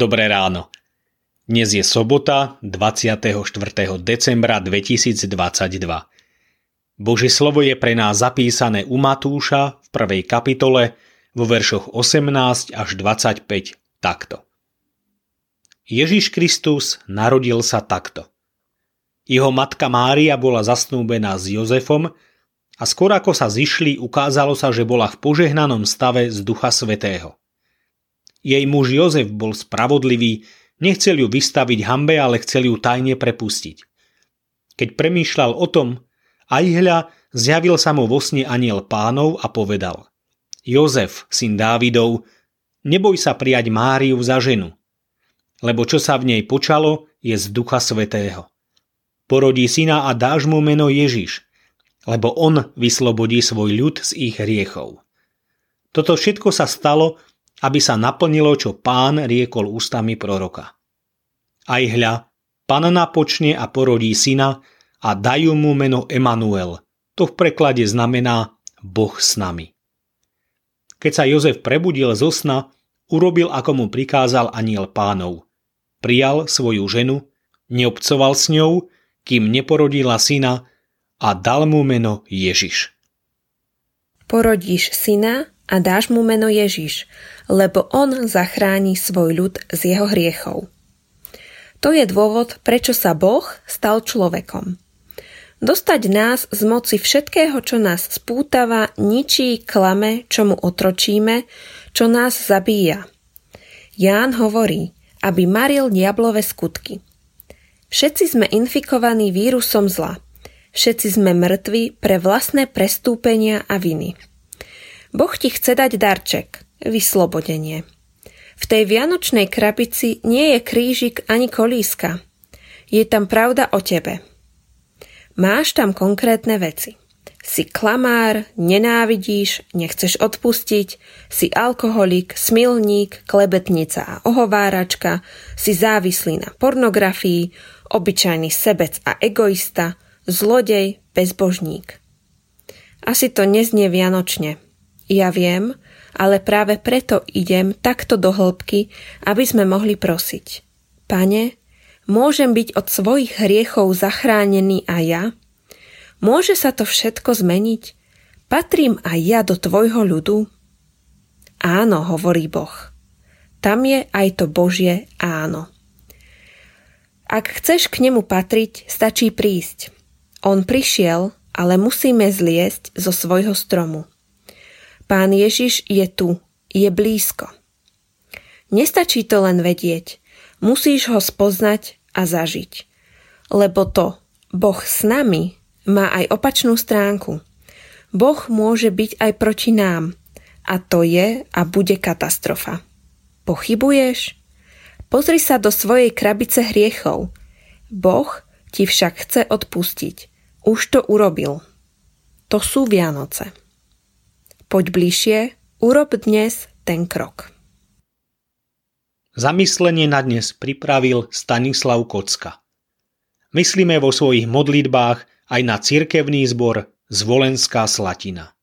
Dobré ráno. Dnes je sobota 24. decembra 2022. Bože slovo je pre nás zapísané u Matúša v prvej kapitole vo veršoch 18 až 25 takto. Ježiš Kristus narodil sa takto. Jeho matka Mária bola zasnúbená s Jozefom a skôr ako sa zišli, ukázalo sa, že bola v požehnanom stave z Ducha Svetého. Jej muž Jozef bol spravodlivý, nechcel ju vystaviť hambe, ale chcel ju tajne prepustiť. Keď premýšľal o tom, aj hľa, zjavil sa mu vo sne aniel pánov a povedal Jozef, syn Dávidov, neboj sa prijať Máriu za ženu, lebo čo sa v nej počalo, je z Ducha Svetého. Porodí syna a dáš mu meno Ježiš, lebo on vyslobodí svoj ľud z ich hriechov. Toto všetko sa stalo, aby sa naplnilo, čo pán riekol ústami proroka. Aj hľa, panna počne a porodí syna a dajú mu meno Emanuel. To v preklade znamená Boh s nami. Keď sa Jozef prebudil zo sna, urobil, ako mu prikázal aniel pánov. Prijal svoju ženu, neobcoval s ňou, kým neporodila syna a dal mu meno Ježiš. Porodíš syna a dáš mu meno Ježiš, lebo on zachráni svoj ľud z jeho hriechov. To je dôvod, prečo sa Boh stal človekom. Dostať nás z moci všetkého, čo nás spútava, ničí, klame, čo mu otročíme, čo nás zabíja. Ján hovorí, aby maril diablové skutky. Všetci sme infikovaní vírusom zla – Všetci sme mŕtvi pre vlastné prestúpenia a viny. Boh ti chce dať darček, vyslobodenie. V tej vianočnej krabici nie je krížik ani kolíska. Je tam pravda o tebe. Máš tam konkrétne veci. Si klamár, nenávidíš, nechceš odpustiť, si alkoholik, smilník, klebetnica a ohováračka, si závislý na pornografii, obyčajný sebec a egoista – zlodej, bezbožník. Asi to neznie vianočne. Ja viem, ale práve preto idem takto do hĺbky, aby sme mohli prosiť. Pane, môžem byť od svojich hriechov zachránený aj ja? Môže sa to všetko zmeniť? Patrím aj ja do tvojho ľudu? Áno, hovorí Boh. Tam je aj to Božie áno. Ak chceš k nemu patriť, stačí prísť. On prišiel, ale musíme zliesť zo svojho stromu. Pán Ježiš je tu, je blízko. Nestačí to len vedieť, musíš ho spoznať a zažiť. Lebo to, Boh s nami, má aj opačnú stránku. Boh môže byť aj proti nám a to je a bude katastrofa. Pochybuješ? Pozri sa do svojej krabice hriechov. Boh ti však chce odpustiť. Už to urobil. To sú Vianoce. Poď bližšie, urob dnes ten krok. Zamyslenie na dnes pripravil Stanislav Kocka. Myslíme vo svojich modlitbách aj na cirkevný zbor Zvolenská Slatina.